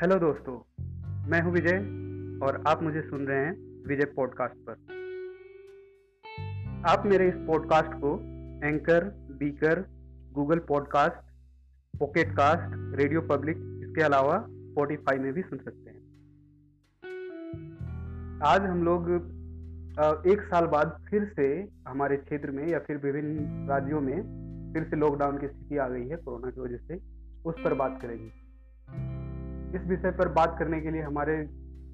Hello दोस्तों, मैं हूँ विजय और आप मुझे सुन रहे हैं विजय पॉडकास्ट पर। आप मेरे इस पॉडकास्ट को Anchor, Breaker, Google podcast, pocket cast, radio public, इसके अलावा स्पॉटिफाई में भी सुन सकते हैं। आज हम लोग एक साल बाद फिर से हमारे क्षेत्र में या फिर विभिन्न राज्यों में फिर से लॉकडाउन की स्थिति आ गई है, कोरोना की वजह से, उस पर बात करेंगे। इस विषय पर बात करने के लिए हमारे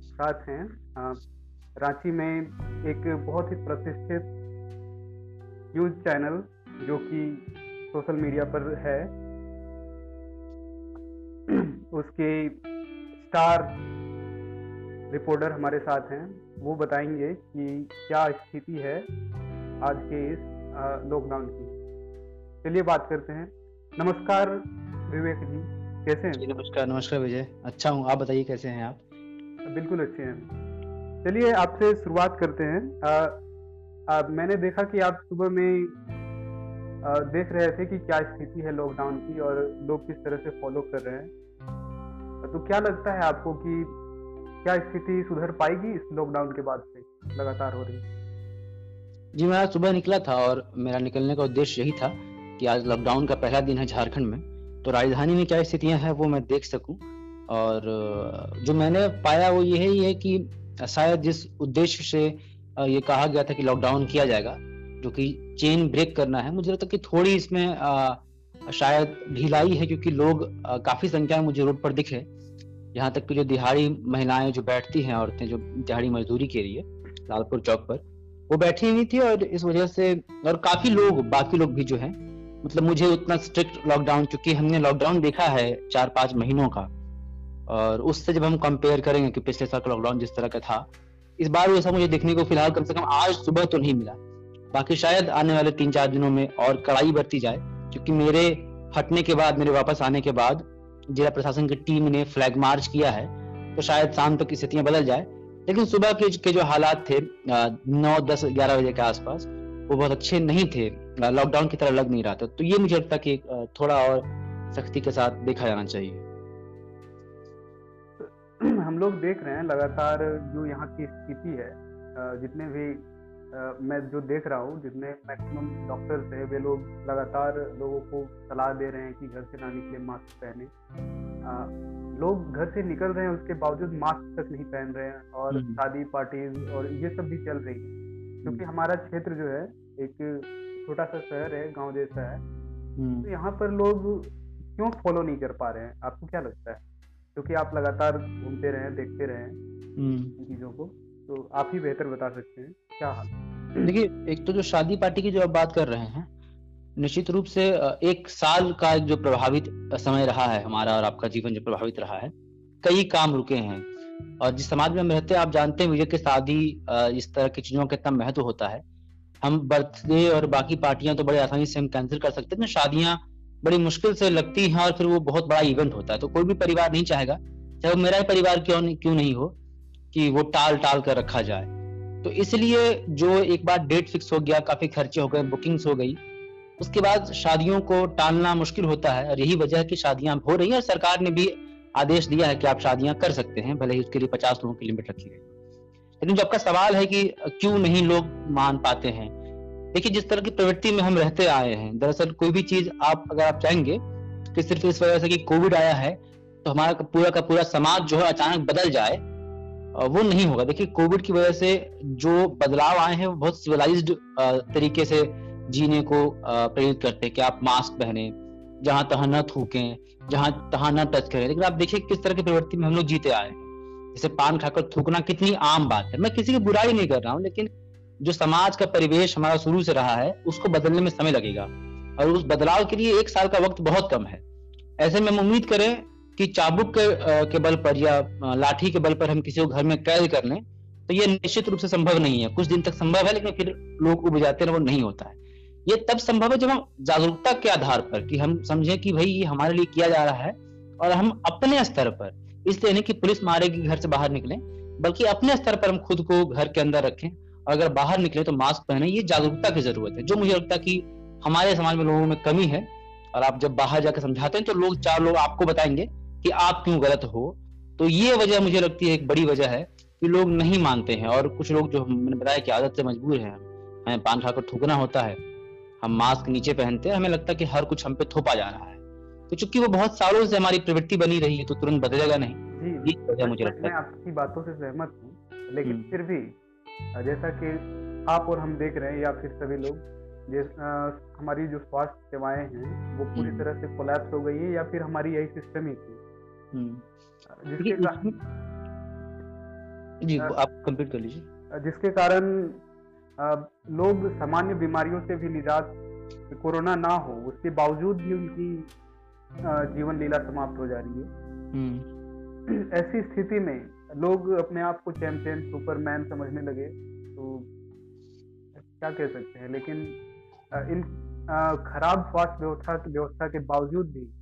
साथ हैं रांची में एक बहुत ही प्रतिष्ठित न्यूज़ चैनल जो कि सोशल मीडिया पर है। उसके स्टार रिपोर्टर हमारे साथ हैं। वो बताएँगे कि क्या स्थिति है आज के इस लॉकडाउन की। चलिए बात करते हैं। नमस्कार, विवेक जी। कैसे हैं? नमस्कार नमस्कार विजय। अच्छा हूँ आप बताइए कैसे हैं आप? बिल्कुल अच्छे हैं। चलिए आपसे शुरुआत करते हैं। आ, आ, मैंने देखा कि आप सुबह में आ, देख रहे थे कि क्या स्थिति है लॉकडाउन की और लोग किस तरह से फॉलो कर रहे हैं। तो क्या लगता है आपको कि क्या स्थिति सुधर पाएगी इस लॉकडाउन के बाद से लगातार हो रही? जी मैं आज सुबह निकला था और मेरा निकलने का उद्देश्य यही था कि आज लॉकडाउन का पहला दिन है झारखंड में। तो राजधानी में क्या स्थितियाँ हैं वो मैं देख सकूँ। और जो मैंने पाया वो ये है कि शायद जिस उद्देश्य से ये कहा गया था कि लॉकडाउन किया जाएगा, जो कि चेन ब्रेक करना है, मुझे लगता है कि थोड़ी इसमें शायद ढिलाई है क्योंकि लोग काफ़ी संख्या में मुझे रोड पर दिखे। यहाँ तक कि जो दिहाड़ी महिलाएँ जो बैठती हैं, औरतें जो दिहाड़ी मजदूरी के लिए, लालपुर चौक पर, वो बैठी हुई थी और इस वजह से, और काफ़ी लोग, बाकी लोग भी जो है मतलब मुझे उतना स्ट्रिक्ट लॉकडाउन क्योंकि हमने लॉकडाउन देखा है चार पाँच महीनों का, और उससे जब हम कंपेयर करेंगे कि पिछले साल का लॉकडाउन जिस तरह का था, इस बार ऐसा मुझे देखने को फ़िलहाल कम से कम आज सुबह तो नहीं मिला। बाकी शायद आने वाले तीन चार दिनों में और कड़ाई बरती जाए, क्योंकि मेरे हटने के बाद, मेरे वापस आने के बाद जिला प्रशासन की टीम ने फ्लैग मार्च किया है तो शायद शाम तक स्थितियाँ बदल जाए। लेकिन सुबह के जो हालात थे नौ, दस, ग्यारह बजे के आसपास, वो बहुत अच्छे नहीं थे। लॉकडाउन की तरह लग नहीं रहा था तो ये मुझे लगता कि थोड़ा और सख्ती के साथ देखा जाना चाहिए हम लोग देख रहे हैं लगातार जो यहाँ की स्थिति है जितने भी मैं जो देख रहा हूँ जितने मैक्सिमम डॉक्टर्स है वे लोग लगातार लोगों को सलाह दे रहे हैं कि घर से ना निकले मास्क पहने लोग घर से निकल रहे हैं उसके बावजूद मास्क तक नहीं पहन रहे हैं और हम्म। शादी पार्टीज़ और ये सब भी चल रही है क्योंकि हम्म। हमारा क्षेत्र जो है एक छोटा सा शहर है गाँव जैसा है। हम्म। तो यहाँ पर लोग क्यों फॉलो नहीं कर पा रहे हैं? आपको क्या लगता है? क्योंकि आप लगातार घूमते रहे देखते रहे हम्म। चीज़ों को तो आप ही बेहतर बता सकते हैं क्या हाल देखिए एक तो जो शादी पार्टी की जो आप बात कर रहे हैं निश्चित रूप से एक साल का जो प्रभावित समय रहा है हमारा और आपका जीवन जो प्रभावित रहा है कई काम रुके हैं। और जिस समाज में हम रहते हैं आप जानते हैं विजय की शादी इस तरह की चीज़ों का इतना महत्व होता है। हम बर्थडे और बाकी पार्टियाँ तो बड़े आसानी से हम कैंसिल कर सकते हैं। शादियाँ बड़ी मुश्किल से लगती हैं और फिर वो बहुत बड़ा इवेंट होता है। तो कोई भी परिवार नहीं चाहेगा। चाहे वो मेरा ही परिवार क्यों नहीं क्यों नहीं हो, कि वो टाल टाल कर रखा जाए। तो इसलिए जो एक बार डेट फिक्स हो गया, काफ़ी खर्चे हो गए बुकिंग्स हो गई, उसके बाद शादियों को टालना मुश्किल होता है और यही वजह है कि शादियाँ हो रही हैं और सरकार ने भी आदेश दिया है कि आप शादियाँ कर सकते हैं, भले ही उसके लिए पचास लोगों की लिमिट रखी गई लेकिन जो आपका सवाल है कि क्यों नहीं लोग मान पाते हैं? देखिए, जिस तरह की प्रवृत्ति में हम रहते आए हैं, दरअसल कोई भी चीज़ आप, अगर आप चाहेंगे कि सिर्फ़ इस वजह से कि कोविड आया है तो हमारा पूरा का पूरा समाज जो है अचानक बदल जाए वो नहीं होगा। देखिए, कोविड की वजह से जो बदलाव आए हैं, वो बहुत सिविलाइज्ड तरीके से जीने को प्रेरित करते हैं कि आप मास्क पहने, जहाँ तहां न थूकें, जहाँ तहां न टच करें। लेकिन आप देखिए किस तरह की प्रवृत्ति में हम लोग जीते आए हैं। जैसे पान खाकर थूकना कितनी आम बात है। मैं किसी की बुराई नहीं कर रहा हूँ लेकिन जो समाज का परिवेश हमारा शुरू से रहा है उसको बदलने में समय लगेगा। और उस बदलाव के लिए एक साल का वक्त बहुत कम है। ऐसे में हम उम्मीद करें कि चाबुक के, के बल पर या लाठी के बल पर हम किसी को घर में कैद कर लें तो ये निश्चित रूप से संभव नहीं है। कुछ दिन तक संभव है लेकिन फिर लोग उब जाते हैं वो नहीं होता है। ये तब संभव है जब हम जागरूकता के आधार पर कि हम समझें कि भाई ये हमारे लिए किया जा रहा है और हम अपने स्तर पर इसलिए नहीं कि पुलिस मारेगी घर से बाहर निकले, बल्कि अपने स्तर पर हम खुद को घर के अंदर रखें। और अगर बाहर निकले तो मास्क पहने, ये जागरूकता की ज़रूरत है। जो मुझे लगता है कि हमारे समाज में लोगों में कमी है, और आप जब बाहर जाकर समझाते हैं तो लोग चार लोग आपको बताएँगे कि आप क्यों गलत हो। तो ये वजह मुझे लगती है एक बड़ी वजह है कि लोग नहीं मानते हैं, और कुछ लोग जो मैंने बताया कि आदत से मजबूर हैं, हमें पान खाकर थूकना होता है, हम मास्क नीचे पहनते हैं, हमें लगता है कि हर कुछ हम पे थोपा जा रहा है। तो चूँकि वो बहुत सालों से हमारी प्रवृत्ति बनी रही है तो तुरंत बदलेगा नहीं जी वजह मुझे लगता है आपकी बातों से सहमत हूँ लेकिन हम्म। फिर भी जैसा कि आप और हम देख रहे हैं या फिर सभी लोग जिस हमारी जो स्वास्थ्य सेवाएँ हैं वो पूरी हम्म। तरह से कोलैप्स हो गई है या फिर हमारी यही सिस्टम ही थी हम्म। जिसके जी आप कंप्लीट कर लीजिए जिसके कारण लोग सामान्य बीमारियों से भी निजात कोरोना ना हो उसके बावजूद भी उनकी जीवन लीला समाप्त हो जा रही है। हम्म। ऐसी स्थिति में लोग अपने आप को चैंपियन सुपरमैन समझने लगे तो क्या कह सकते हैं? लेकिन इन खराब स्वास्थ्य व्यवस्था व्यवस्था के बावजूद भी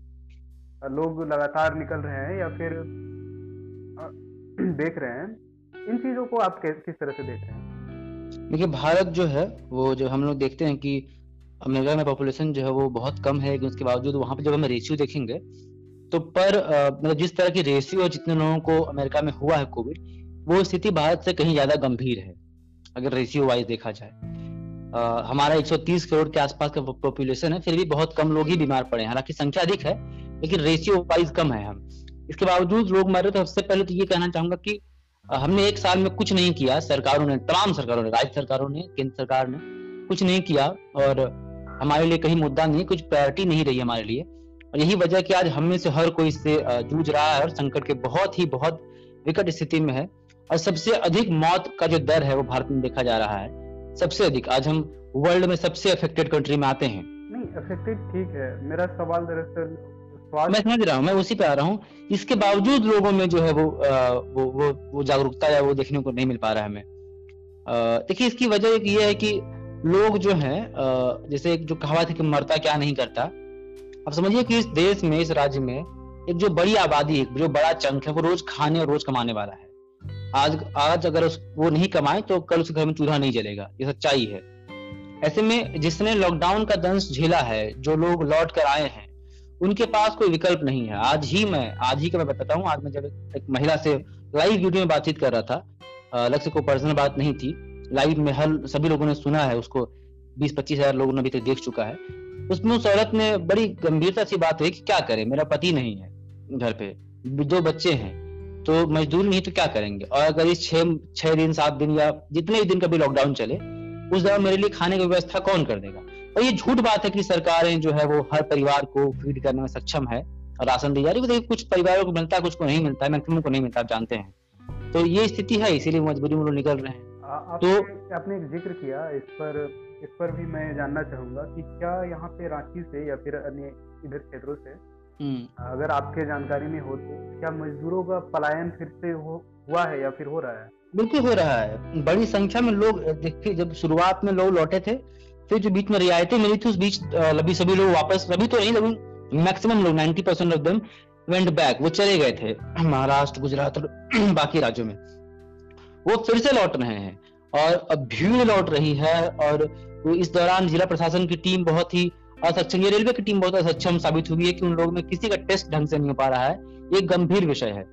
लोग लगातार निकल रहे हैं या फिर देख रहे हैं। इन चीज़ों को आप किस तरह से देख रहे हैं? देखिए भारत जो है वो जो हम लोग देखते हैं कि अमेरिका में पॉपुलेशन जो है वो बहुत कम है लेकिन उसके बावजूद वहाँ पे जब हम रेशियो देखेंगे तो पर मतलब जिस तरह की रेशियो जितने लोगों को अमेरिका में हुआ है कोविड वो स्थिति भारत से कहीं ज़्यादा गंभीर है अगर रेशियो वाइज देखा जाए। आ, हमारा 130 करोड़ के आसपास का पॉपुलेशन है फिर भी बहुत कम लोग ही बीमार पड़े हैं। हालाँकि संख्या अधिक है लेकिन रेशियो वाइज कम है हम। इसके बावजूद लोग मर तो सबसे पहले तो ये कहना चाहूँगा कि हमने एक साल में कुछ नहीं किया सरकारों ने तमाम सरकारों ने राज्य सरकारों ने केंद्र सरकार ने कुछ नहीं किया और हमारे लिए कहीं मुद्दा नहीं कुछ प्रायोरिटी नहीं रही हमारे लिए। और यही वजह कि आज हम में से हर कोई इससे जूझ रहा है और संकट के बहुत ही बहुत विकट स्थिति में है। और सबसे अधिक मौत का जो दर है वो भारत में देखा जा रहा है। सबसे अधिक आज हम वर्ल्ड में सबसे अफेक्टेड कंट्री में आते हैं। नहीं अफेक्टेड ठीक है। मेरा सवाल दरअसल मैं समझ रहा हूँ मैं उसी पे आ रहा हूँ। इसके बावजूद लोगों में जो है वो आ, वो वो, वो जागरूकता या वो देखने को नहीं मिल पा रहा है हमें। देखिए इसकी वजह एक ये है कि लोग जो है जैसे एक जो कहावत है कि मरता क्या नहीं करता अब समझिए कि इस देश में, इस राज्य में एक जो बड़ी आबादी है जो बड़ा चंक है, वो रोज खाने और रोज कमाने वाला है। आज आज अगर उस, वो नहीं कमाए तो कल उसके घर में चूल्हा नहीं जलेगा, ये सच्चाई है। ऐसे में जिसने लॉकडाउन का दंश झेला है, जो लोग लौट कर आए हैं, उनके पास कोई विकल्प नहीं है। आज ही मैं, आज ही का मैं बताता हूँ, आज मैं जब एक महिला से लाइव वीडियो में बातचीत कर रहा था लक्ष्य को पर्सनल बात नहीं थी लाइव में हर सभी लोगों ने सुना है, उसको बीस पच्चीस हज़ार लोगों ने अभी तक देख चुका है। उसमें उस औरत ने बड़ी गंभीरता से बात हुई कि क्या करे, मेरा पति नहीं है घर पे, दो बच्चे हैं तो मजदूर नहीं तो क्या करेंगे? और अगर इस छह छह दिन, सात दिन या जितने भी दिन का भी लॉकडाउन चले, उस दौरान मेरे लिए खाने की व्यवस्था कौन कर देगा? और ये झूठ बात है कि सरकारें जो है वो हर परिवार को फ़ीड करने में सक्षम है और राशन दी जा रही है। कुछ परिवारों को मिलता है कुछ को नहीं मिलता है मैक्सिमम को नहीं मिलता, आप जानते हैं। तो ये स्थिति है, इसीलिए मजबूरी में लोग निकल रहे हैं। तो आपने एक ज़िक्र किया इस पर इस पर भी मैं जानना चाहूँगा कि क्या यहाँ पे रांची से या फिर अन्य इधर क्षेत्रों से हम्म। अगर आपके जानकारी में हो तो क्या मजदूरों का पलायन फिर से हो हुआ है या फिर हो रहा है? बिल्कुल हो रहा है। बड़ी संख्या में लोग देखिए जब शुरुआत में लोग लौटे थे फिर जो बीच में रियायतें मिली थी उस बीच लभी सभी लोग वापस सभी तो नहीं लेकिन मैक्सिमम लोग 90 percent of them went back वो चले गए थे। महाराष्ट्र गुजरात और बाकी राज्यों में। वो फिर से लौट रहे हैं और अब भीड़ लौट रही है और इस दौरान जिला प्रशासन की टीम बहुत ही असक्षम, ये रेलवे की टीम बहुत असक्षम साबित हुई है कि उन लोगों में किसी का टेस्ट ढंग से नहीं हो पा रहा है। ये गंभीर विषय है,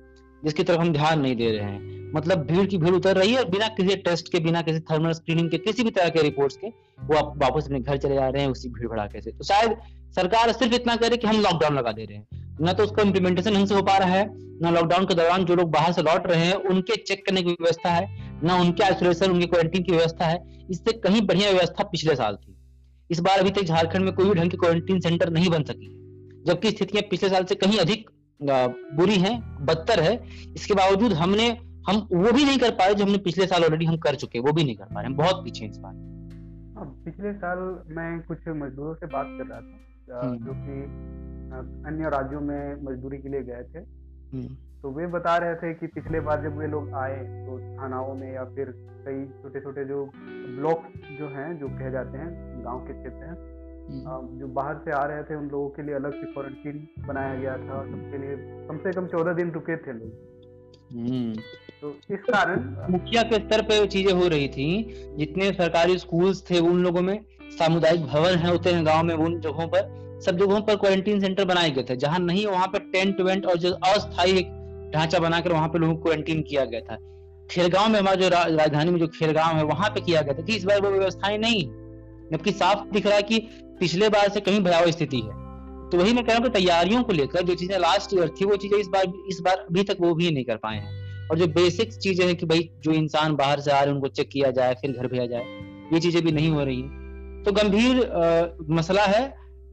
जिसकी तरफ़ हम ध्यान नहीं दे रहे हैं। मतलब भीड़ की भीड़ उतर रही है, बिना किसी टेस्ट के, बिना किसी थर्मल स्क्रीनिंग के, किसी भी तरह के रिपोर्ट्स के, वो आप वापस अपने घर चले जा रहे हैं उसी भीड़ भड़ाके से। तो शायद सरकार सिर्फ़ इतना करे कि हम लॉकडाउन लगा दे रहे हैं। न तो उसका इम्प्लीमेंटेशन ढंग से हो पा रहा है न लॉकडाउन के दौरान जो लोग बाहर से लौट रहे हैं उनके चेक करने की व्यवस्था है न उनके आइसोलेशन उनके क्वारंटीन की व्यवस्था है। इससे कहीं बढ़िया व्यवस्था पिछले साल थी। इस बार अभी तक झारखंड में कोई भी ढंग की क्वारंटीन सेंटर नहीं बन सकी जबकि स्थितियाँ पिछले साल से कहीं अधिक बुरी हैं बदतर है। इसके बावजूद हमने हम वो भी नहीं कर पा रहे जो हमने पिछले साल ऑलरेडी हम कर चुके वो भी नहीं कर पा रहे। हम बहुत पीछे इस बार। हाँ, पिछले साल मैं कुछ मजदूरों से बात कर रहा था। जो कि अन्य राज्यों में मजदूरी के लिए गए थे हम्म। तो वे बता रहे थे कि पिछले बार जब वे लोग आए तो थानाओं में या फिर कई छोटे छोटे जो ब्लॉक जो हैं जो कहे जाते हैं गाँव के क्षेत्र हैं हम्म। जो बाहर से आ रहे थे उन लोगों के लिए अलग से क्वारंटीन बनाया गया था सबके लिए कम से कम चौदह दिन रुके थे लोग तो इस कारण मुखिया के स्तर पे चीज़ें हो रही थी। जितने सरकारी स्कूल्स थे उन लोगों में सामुदायिक भवन है होते हैं गाँव में उन जगहों पर सब जगहों पर क्वारंटीन सेंटर बनाए गए थे। जहाँ नहीं वहाँ पर टेंट वेंट और जो अस्थायी ढांचा बनाकर वहाँ पे लोगों को क्वारंटीन किया गया था। खेलगांव में हमारा जो राजधानी में जो खेलगांव है वहाँ पे किया गया था। कि इस बार वो व्यवस्थाएँ नहीं जबकि साफ़ दिख रहा है कि पिछले बार से कहीं भयावह स्थिति है। तो वही मैं कह रहा हूँ तैयारियों को लेकर जो चीज़ें लास्ट ईयर थी वो चीज़ें इस बार इस बार अभी तक वो भी नहीं कर पाए हैं। और जो बेसिक चीज़ें हैं कि भाई जो इंसान बाहर से आ रहे हैं उनको चेक किया जाए फिर घर भेजा जाए ये चीज़ें भी नहीं हो रही है। तो गंभीर आ, मसला है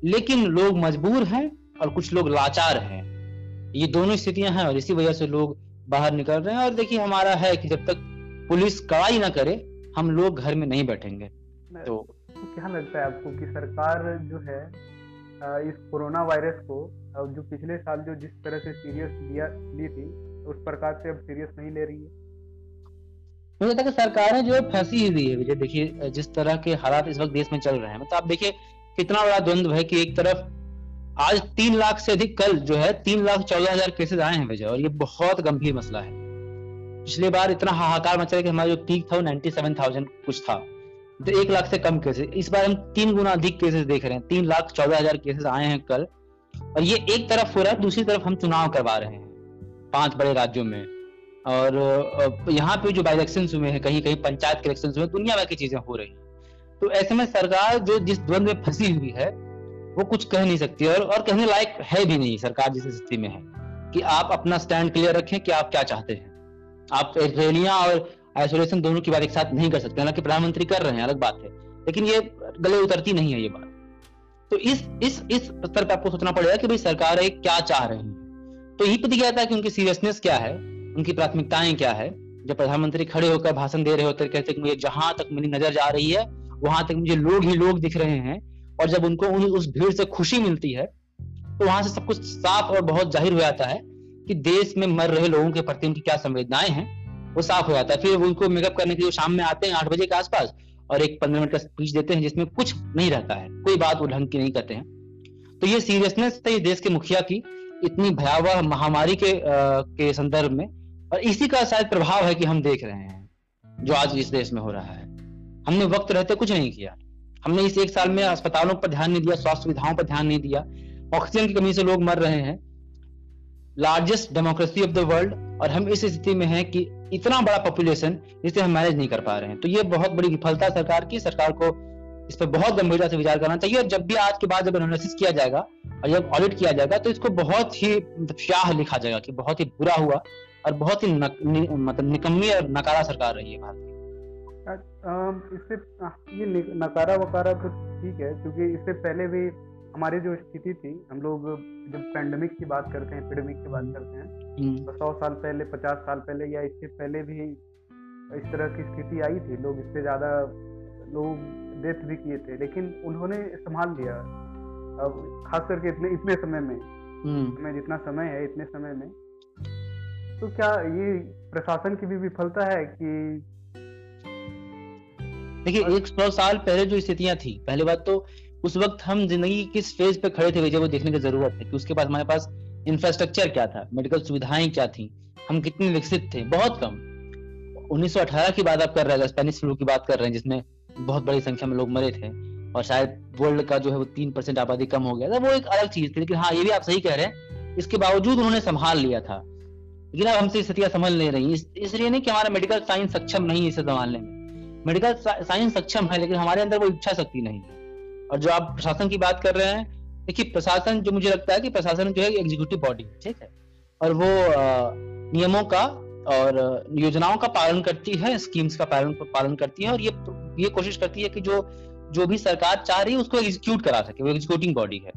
लेकिन लोग मजबूर हैं और कुछ लोग लाचार हैं। ये दोनों स्थितियाँ हैं और इसी वजह से लोग बाहर निकल रहे हैं। और देखिए हमारा है कि जब तक पुलिस कड़ाई ना करे हम लोग घर में नहीं बैठेंगे। तो क्या लगता है आपको कि सरकार जो है इस कोरोना वायरस को जो पिछले साल जो जिस तरह से सीरियस लिया ली थी, उस प्रकार से अब सीरियस नहीं ले रही है। मुझे लगता है सरकारें जो फंसी हुई है, विजय। देखिए जिस तरह के हालात इस वक्त देश में चल रहे हैं मतलब आप देखिए कितना बड़ा द्वंद्व है कि एक तरफ़ आज तीन लाख से अधिक कल जो है, तीन लाख चौदह हज़ार केसेज आए हैं, विजय, और ये बहुत गंभीर मसला है। पिछले बार इतना हाहाकार मचा कि हमारा जो पीक था वो नाइन्टी सेवन थाउज़ेंड कुछ था। तो एक लाख से कम केसेस इस बार हम तीन गुना अधिक केसेस देख रहे हैं। तीन लाख चौदह हज़ार केसेस आए हैं कल। और ये एक तरफ़ हो रहा है, दूसरी तरफ़ हम चुनाव करवा रहे हैं, पाँच बड़े राज्यों में। और यहाँ पे जो बाई इलेक्शन हुए हैं कहीं कहीं पंचायत के इलेक्शन हुए दुनिया भर की चीज़ें हो रही तो ऐसे में सरकार जो जिस द्वंद में फंसी हुई है, वो कुछ कह नहीं सकती और और कहने लायक है भी नहीं, सरकार जिस स्थिति में है। कि आप अपना स्टैंड क्लियर रखें कि आप क्या चाहते हैं। आप रैलियाँ और आइसोलेशन दोनों की बात एक साथ नहीं कर सकते हालाँकि प्रधानमंत्री कर रहे हैं अलग बात है लेकिन ये गले उतरती नहीं है ये बात। तो इस इस इस स्तर पर आपको सोचना पड़ेगा कि भाई सरकार क्या चाह रही है। तो यही पता गया था कि उनकी सीरियसनेस क्या है उनकी प्राथमिकताएँ क्या है। जब प्रधानमंत्री खड़े होकर भाषण दे रहे होते कहते कि मुझे जहाँ तक मेरी नज़र जा रही है वहाँ तक मुझे लोग ही लोग दिख रहे हैं और जब उनको उन, उस भीड़ से खुशी मिलती है तो वहाँ से सब कुछ साफ़ और बहुत ज़ाहिर हो जाता है कि देश में मर रहे लोगों के प्रति उनकी क्या संवेदनाएँ हैं। वो साफ़ हो जाता है। फिर उनको मेकअप करने के लिए शाम में आते हैं आठ बजे के आसपास और एक पंद्रह मिनट का स्पीच देते हैं जिसमें कुछ नहीं रहता है। कोई बात वो ढंग की नहीं करते हैं। तो ये सीरियसनेस है देश के मुखिया की इतनी भयावह महामारी के आ, के संदर्भ में और इसी का शायद प्रभाव है कि हम देख रहे हैं जो आज इस देश में हो रहा है। हमने वक्त रहते कुछ नहीं किया। हमने इस एक साल में अस्पतालों पर ध्यान नहीं दिया स्वास्थ्य सुविधाओं पर ध्यान नहीं दिया। ऑक्सीजन की कमी से लोग मर रहे हैं। Largest democracy of the world और हम इस स्थिति में हैं कि इतना बड़ा पॉपुलेशन जिसे हम मैनेज नहीं कर पा रहे हैं। तो ये बहुत बड़ी विफलता सरकार की। सरकार को इस पर बहुत गंभीरता से विचार करना चाहिए। और जब भी आज के बाद जब एनालिसिस किया जाएगा और जब ऑडिट किया जाएगा तो इसको बहुत ही शाह लिखा जाएगा कि बहुत ही बुरा हुआ और बहुत ही मतलब निकम्मी और नकारा सरकार रही है भारत इससे ये नकारा वकारा तो ठीक है, क्योंकि इससे पहले भी हमारी जो स्थिति थी हम लोग जब पैंडमिक की बात करते हैं एपिडेमिक की बात करते हैं हम्म। तो सौ साल पहले पचास साल पहले या इससे पहले भी इस तरह की स्थिति आई थी लोग इससे ज़्यादा लोग डेथ भी किए थे लेकिन उन्होंने संभाल लिया अब खास करके इतने इतने समय में हम्म। में जितना समय है इतने समय में तो क्या ये प्रशासन की भी विफलता है कि देखिए एक सौ साल पहले जो स्थितियाँ थी पहले बात तो उस वक्त हम ज़िंदगी किस फ़ेज़ पे खड़े थे वो देखने की ज़रूरत है कि उसके पास हमारे पास इंफ्रास्ट्रक्चर क्या था मेडिकल सुविधाएँ क्या थी, हम कितने विकसित थे, बहुत कम। 1918 की बात आप कर रहे हैं स्पेनिश फ्लू की बात कर रहे हैं, जिसमें बहुत बड़ी संख्या में लोग मरे थे, और शायद वर्ल्ड का जो है वो तीन परसेंट आबादी कम हो गया था, वो एक अलग चीज़ थी, लेकिन हाँ ये भी आप सही कह रहे हैं, इसके बावजूद उन्होंने संभाल लिया था। लेकिन अब हमसे स्थितियाँ संभल नहीं रही इसलिए नहीं कि हमारा मेडिकल साइंस सक्षम नहीं है इसे संभालने में। मेडिकल साइंस सक्षम है, लेकिन हमारे अंदर वो इच्छा शक्ति नहीं है। और जो आप प्रशासन की बात कर रहे हैं, देखिए, प्रशासन जो मुझे लगता है कि प्रशासन जो है एग्जीक्यूटिव बॉडी ठीक है? और वो नियमों का और योजनाओं का पालन करती है स्कीम्स का पालन पालन करती है और ये ये कोशिश करती है कि जो जो भी सरकार चाह रही है उसको एग्जीक्यूट करा सके, वो एग्जीक्यूटिंग बॉडी है।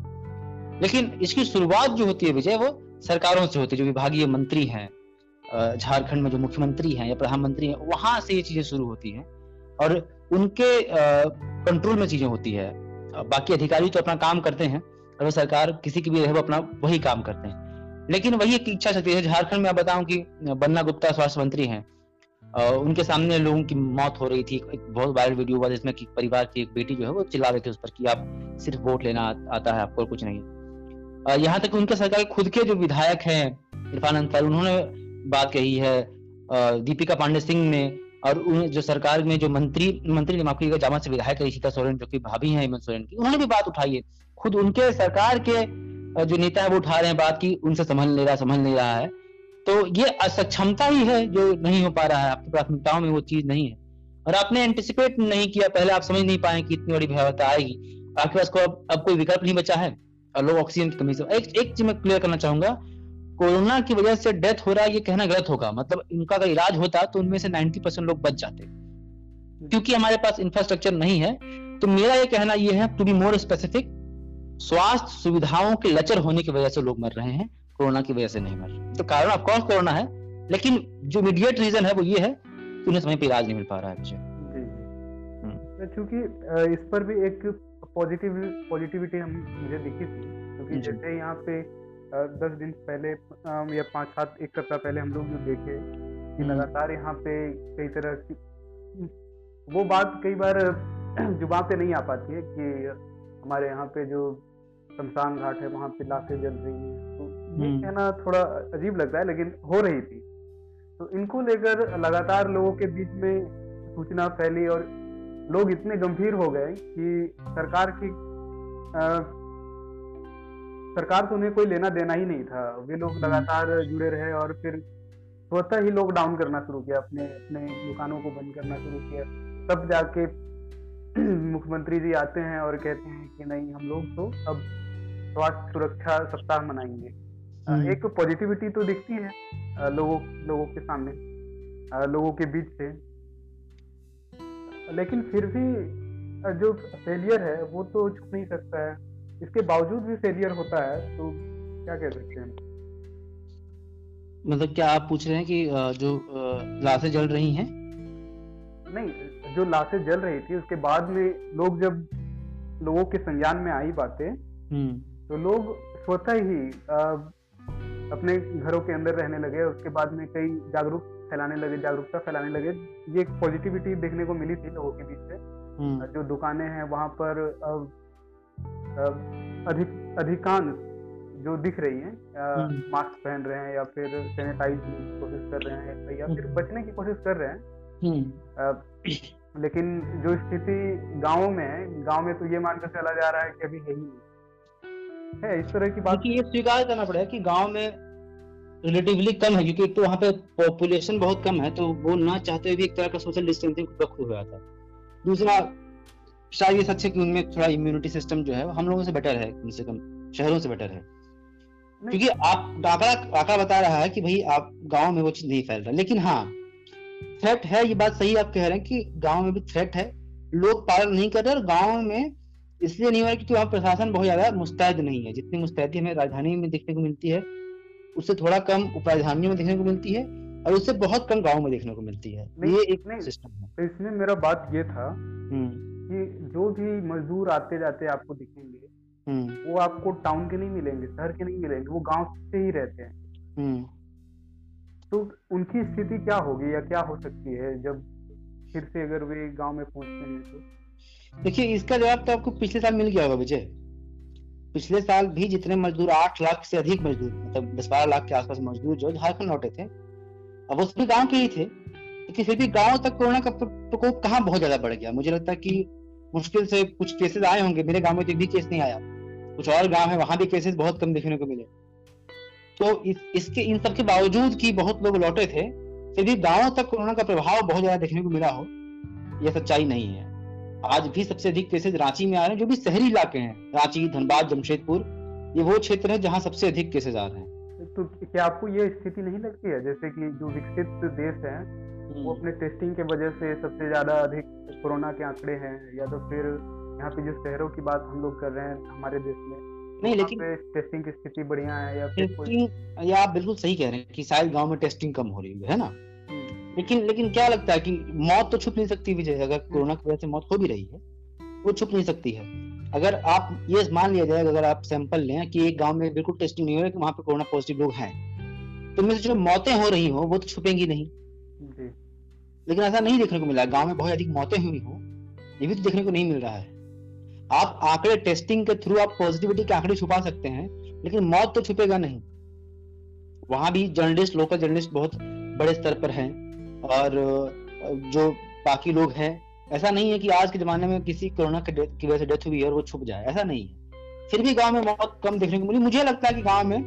लेकिन इसकी शुरुआत जो होती है, विजय, वो सरकारों से होती है, जो विभागीय मंत्री हैं झारखंड में जो मुख्यमंत्री हैं या प्रधानमंत्री हैं, वहाँ से ये चीज़ें शुरू होती हैं और उनके कंट्रोल में चीज़ें होती है। बाकी अधिकारी तो अपना काम करते हैं, और सरकार किसी की भी रहे अपना वही काम करते हैं। लेकिन वही एक इच्छा शक्ति है, झारखंड में आप बताऊँ कि बन्ना गुप्ता स्वास्थ्य मंत्री हैं उनके सामने लोगों की मौत हो रही थी, एक बहुत वायरल वीडियो हुआ जिसमें कि परिवार की एक बेटी जो है वो चिल्ला रहे थे उस पर कि आप सिर्फ़ वोट लेना आता है, आपको कुछ नहीं। यहाँ तक उनके सरकार खुद के जो विधायक हैं, इरफान अंसारी, उन्होंने बात कही है दीपिका पांडे सिंह ने और उन जो सरकार में जो मंत्री मंत्री माफ़ करिएगा जामा से विधायक सीता सोरेन जो की भाभी है हेमंत सोरेन की उन्होंने भी बात उठाई है। खुद उनके सरकार के जो नेता है वो उठा रहे हैं बात की उनसे संभल नहीं रहा संभल नहीं रहा है। तो ये असक्षमता ही है जो नहीं हो पा रहा है। आपकी प्राथमिकताओं में वो चीज़ नहीं है। और आपने एंटिसिपेट नहीं किया पहले आप समझ नहीं पाए कि इतनी बड़ी भयावता आएगी। आपके पास को अब, अब कोई विकल्प नहीं बचा है? और लोग ऑक्सीजन की कमी से एक एक चीज़ मैं क्लियर करना चाहूँगा कोरोना की वजह से डेथ हो रहा है ये कहना गलत होगा। मतलब इनका अगर इलाज होता तो उनमें से 90 परसेंट लोग बच जाते। क्योंकि हमारे पास इंफ्रास्ट्रक्चर नहीं है तो मेरा ये कहना ये है टू बी मोर स्पेसिफिक स्वास्थ्य सुविधाओं के लचर होने की वजह से लोग मर रहे हैं कोरोना की वजह से नहीं मर रहे। तो कारण ऑफकोर्स कोरोना है लेकिन जो इमीडिएट रीजन है वो ये है कि उन्हें समय पर इलाज नहीं मिल पा रहा है मुझे हम्म। क्योंकि इस पर भी एक पॉजिटिव पॉजिटिविटी हम मुझे दिखी थी क्योंकि जैसे यहाँ पे दस दिन पहले या पाँच सात एक सप्ताह पहले हम लोग जो देखे कि हम्म। लगातार यहाँ पे कई तरह की वो बात कई बार ज़ुबान पे नहीं आ पाती है कि हमारे यहाँ पे जो शमशान घाट है वहाँ पे लाशें जल रही हैं तो ये हम्म। कहना थोड़ा अजीब लगता है लेकिन हो रही थी तो इनको लेकर लगातार लोगों के बीच में सूचना फैली और लोग इतने गंभीर हो गए कि सरकार की सरकार से उन्हें कोई लेना देना ही नहीं था। वे लोग हम्म। लगातार जुड़े रहे और फिर स्वतः ही लॉकडाउन करना शुरू किया अपने अपने दुकानों को बंद करना शुरू किया। तब जाके मुख्यमंत्री जी आते हैं और कहते हैं कि नहीं हम लोग तो अब स्वास्थ्य सुरक्षा सप्ताह मनाएँगे। हम्म। एक पॉजिटिविटी तो दिखती है लोगों लोगों के सामने लोगों के बीच से। लेकिन फिर भी जो फेलियर है वो तो छुप नहीं सकता है। इसके बावजूद भी फेलियर होता है तो क्या कह सकते हैं मतलब क्या आप पूछ रहे हैं कि जो लाशें जल रही हैं नहीं जो लाशें जल रही थी उसके बाद में लोग जब लोगों के संज्ञान में आई बातें हम्म। तो लोग स्वतः ही अपने घरों के अंदर रहने लगे उसके बाद में कई जागरूक फैलाने लगे जागरूकता फैलाने लगे ये एक पॉजिटिविटी देखने को मिली थी लोगों के बीच से हम्म। जो दुकानें हैं वहाँ पर अधिक अधिकांश जो दिख रही हैं मास्क हम्म। पहन रहे हैं या फिर सैनिटाइज की कोशिश कर रहे हैं या फिर हम्म। बचने की कोशिश कर रहे हैं लेकिन जो स्थिति गाँव में है गाँव में तो ये मानकर चला जा रहा है कि अभी है ही नहीं है इस तरह की बात ये स्वीकार करना पड़ेगा कि गाँव में रिलेटिवली कम है क्योंकि तो वहाँ पे पॉपुलेशन बहुत कम है तो वो ना चाहते हुए भी एक तरह का सोशल डिस्टेंसिंग रख हुआ था दूसरा शायद ये सच है कि उनमें थोड़ा इम्यूनिटी सिस्टम जो है हम लोगों से बेटर है कम से कम शहरों से बेटर है। क्योंकि आप आंकड़ा आंकड़ा बता रहा है कि भाई आप गाँव में वो चीज़ नहीं फैल रहा। लेकिन हाँ थ्रेट है ये बात सही आप कह रहे हैं कि गाँव में भी थ्रेट है। लोग पालन नहीं कर रहे और गाँव में इसलिए नहीं हो रहा क्योंकि वहाँ प्रशासन बहुत ज़्यादा मुस्तैद नहीं है। जितनी मुस्तैदी हमें राजधानी में देखने को मिलती है उससे थोड़ा कम उपराजधानियों में देखने को मिलती है और उससे बहुत कम गाँव में देखने को मिलती है। ये एक सिस्टम है। इसमें मेरा बात ये था हम्म। कि जो भी मजदूर आते जाते आपको दिखेंगे हम्म। वो आपको टाउन के नहीं मिलेंगे शहर के नहीं मिलेंगे वो गाँव से ही रहते हैं हम्म। तो उनकी स्थिति क्या होगी या क्या हो सकती है जब फिर से अगर वे गाँव में पहुँचते हैं तो देखिए इसका जवाब तो आपको पिछले साल मिल गया होगा विजय पिछले साल भी जितने मजदूर आठ लाख से अधिक मजदूर मतलब दस बारह लाख के आसपास मजदूर जो झारखंड लौटे थे अब वो सभी गाँव के ही थे लेकिन फिर भी गाँव तक कोरोना का प्रकोप कहाँ बहुत ज़्यादा बढ़ गया मुझे लगता है कि मुश्किल से कुछ केसेस आए होंगे। मेरे गाँव में तो एक भी केस नहीं आया। कुछ और गाँव है वहाँ भी केसेस बहुत कम देखने को मिले। तो इस, इसके इन सब के बावजूद कि बहुत लोग लौटे थे फिर भी गाँवों तक कोरोना का प्रभाव बहुत ज़्यादा देखने को मिला हो यह सच्चाई नहीं है। आज भी सबसे अधिक केसेस रांची में आ रहे हैं जो भी शहरी इलाके हैं रांची धनबाद जमशेदपुर ये वो क्षेत्र है जहाँ सबसे अधिक केसेस आ रहे हैं। तो क्या आपको ये स्थिति नहीं लगती है? जैसे कि जो विकसित देश है वो हम्म। अपने टेस्टिंग के वजह से सबसे ज़्यादा अधिक कोरोना के आंकड़े हैं या तो फिर यहाँ पे जो शहरों की बात हम लोग कर रहे हैं हमारे देश में नहीं लेकिन टेस्टिंग की स्थिति बढ़िया है या टेस्टिंग या आप बिल्कुल सही कह रहे हैं कि शायद गाँव में टेस्टिंग कम हो रही है ना लेकिन लेकिन क्या लगता है कि मौत तो छुप नहीं सकती विजय अगर हम्म। कोरोना की वजह से मौत हो भी रही है वो छुप नहीं सकती है अगर आप ये मान लिया जाए अगर आप सैंपल लें कि एक गाँव में बिल्कुल टेस्टिंग नहीं हो रहा है कि वहाँ पे कोरोना पॉजिटिव लोग हैं तो में जो मौतें हो रही हो वो तो छुपेंगी नहीं लेकिन ऐसा नहीं देखने को मिला। गाँव में बहुत अधिक मौतें हुई हो, ये भी तो देखने को नहीं मिल रहा है। आप आंकड़े टेस्टिंग के थ्रू आप पॉजिटिविटी के आंकड़े छुपा सकते हैं, लेकिन मौत तो छुपेगा नहीं। वहाँ भी जर्नलिस्ट लोकल जर्नलिस्ट बहुत बड़े स्तर पर हैं और, जो बाकी लोग हैं, ऐसा नहीं है कि आज के जमाने में किसी कोरोना की वजह से डेथ हुई है और वो छुप जाए। ऐसा नहीं है। फिर भी गाँव में मौत कम देखने को मिली। मुझे लगता है कि गाँव में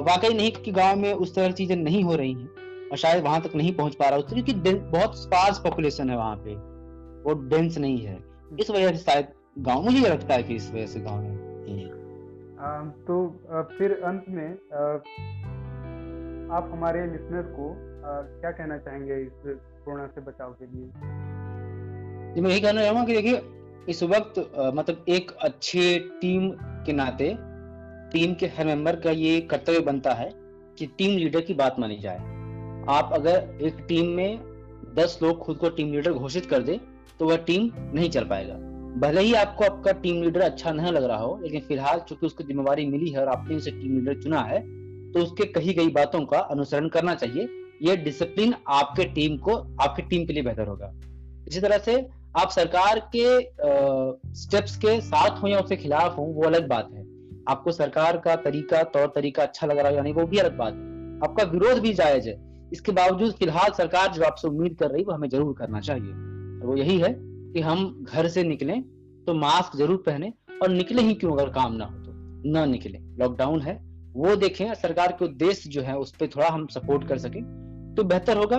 वाकई नहीं कि गाँव में उस तरह चीज़ें नहीं हो रही हैं। और शायद वहाँ तक नहीं पहुँच पा रहा क्योंकि बहुत स्पार्स पॉपुलेशन है वहाँ पे। वो डेंस नहीं है। इस वजह से शायद गाँव मुझे लगता है कि इस वजह से गाँव में तो फिर अंत में आप हमारे लिसनर को क्या कहना चाहेंगे इस कोरोना से बचाव के लिए? जी मैं यही कहना चाहूँगा कि देखिए इस वक्त मतलब एक अच्छे टीम के नाते टीम के हर मेंबर का ये कर्तव्य बनता है कि टीम लीडर की बात मानी जाए। आप अगर एक टीम में दस लोग खुद को टीम लीडर घोषित कर दे तो वह टीम नहीं चल पाएगा। भले ही आपको आपका टीम लीडर अच्छा नहीं लग रहा हो लेकिन फ़िलहाल चूँकि उसको जिम्मेवारी मिली है और आपने उसे टीम लीडर चुना है तो उसके कही गई बातों का अनुसरण करना चाहिए। ये डिसिप्लिन आपके टीम को आपकी टीम के लिए बेहतर होगा। इसी तरह से आप सरकार के आ, स्टेप्स के साथ हो या उसके खिलाफ हो वो अलग बात है। आपको सरकार का तरीका तौर तरीका अच्छा लग रहा है यानी वो भी अलग बात है। आपका विरोध भी जायज़ है। इसके बावजूद फ़िलहाल सरकार जो आपसे उम्मीद कर रही वो हमें ज़रूर करना चाहिए। वो यही है कि हम घर से निकलें तो मास्क ज़रूर पहने और निकले ही क्यों अगर काम ना हो तो? ना निकले। लॉकडाउन है, वो देखें सरकार के उद्देश्य जो है, उस पर थोड़ा हम सपोर्ट कर सकें तो बेहतर होगा।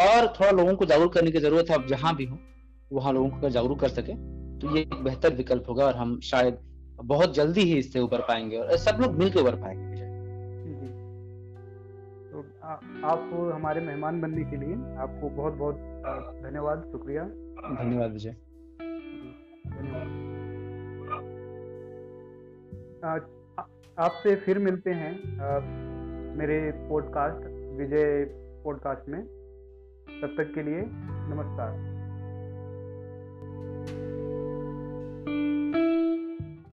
और थोड़ा लोगों को जागरूक करने की ज़रूरत है अब जहाँ भी हो, वहाँ लोगों को जागरूक कर सके तो ये एक बेहतर विकल्प होगा और हम शायद बहुत जल्दी ही इससे उबर पाएँगे और सब लोग मिलकर उबर पाएँगे। आप हमारे मेहमान बनने के लिए आपको बहुत बहुत धन्यवाद शुक्रिया। धन्यवाद विजय। आपसे फिर मिलते हैं मेरे पॉडकास्ट विजय पॉडकास्ट में। तब तक के लिए नमस्कार।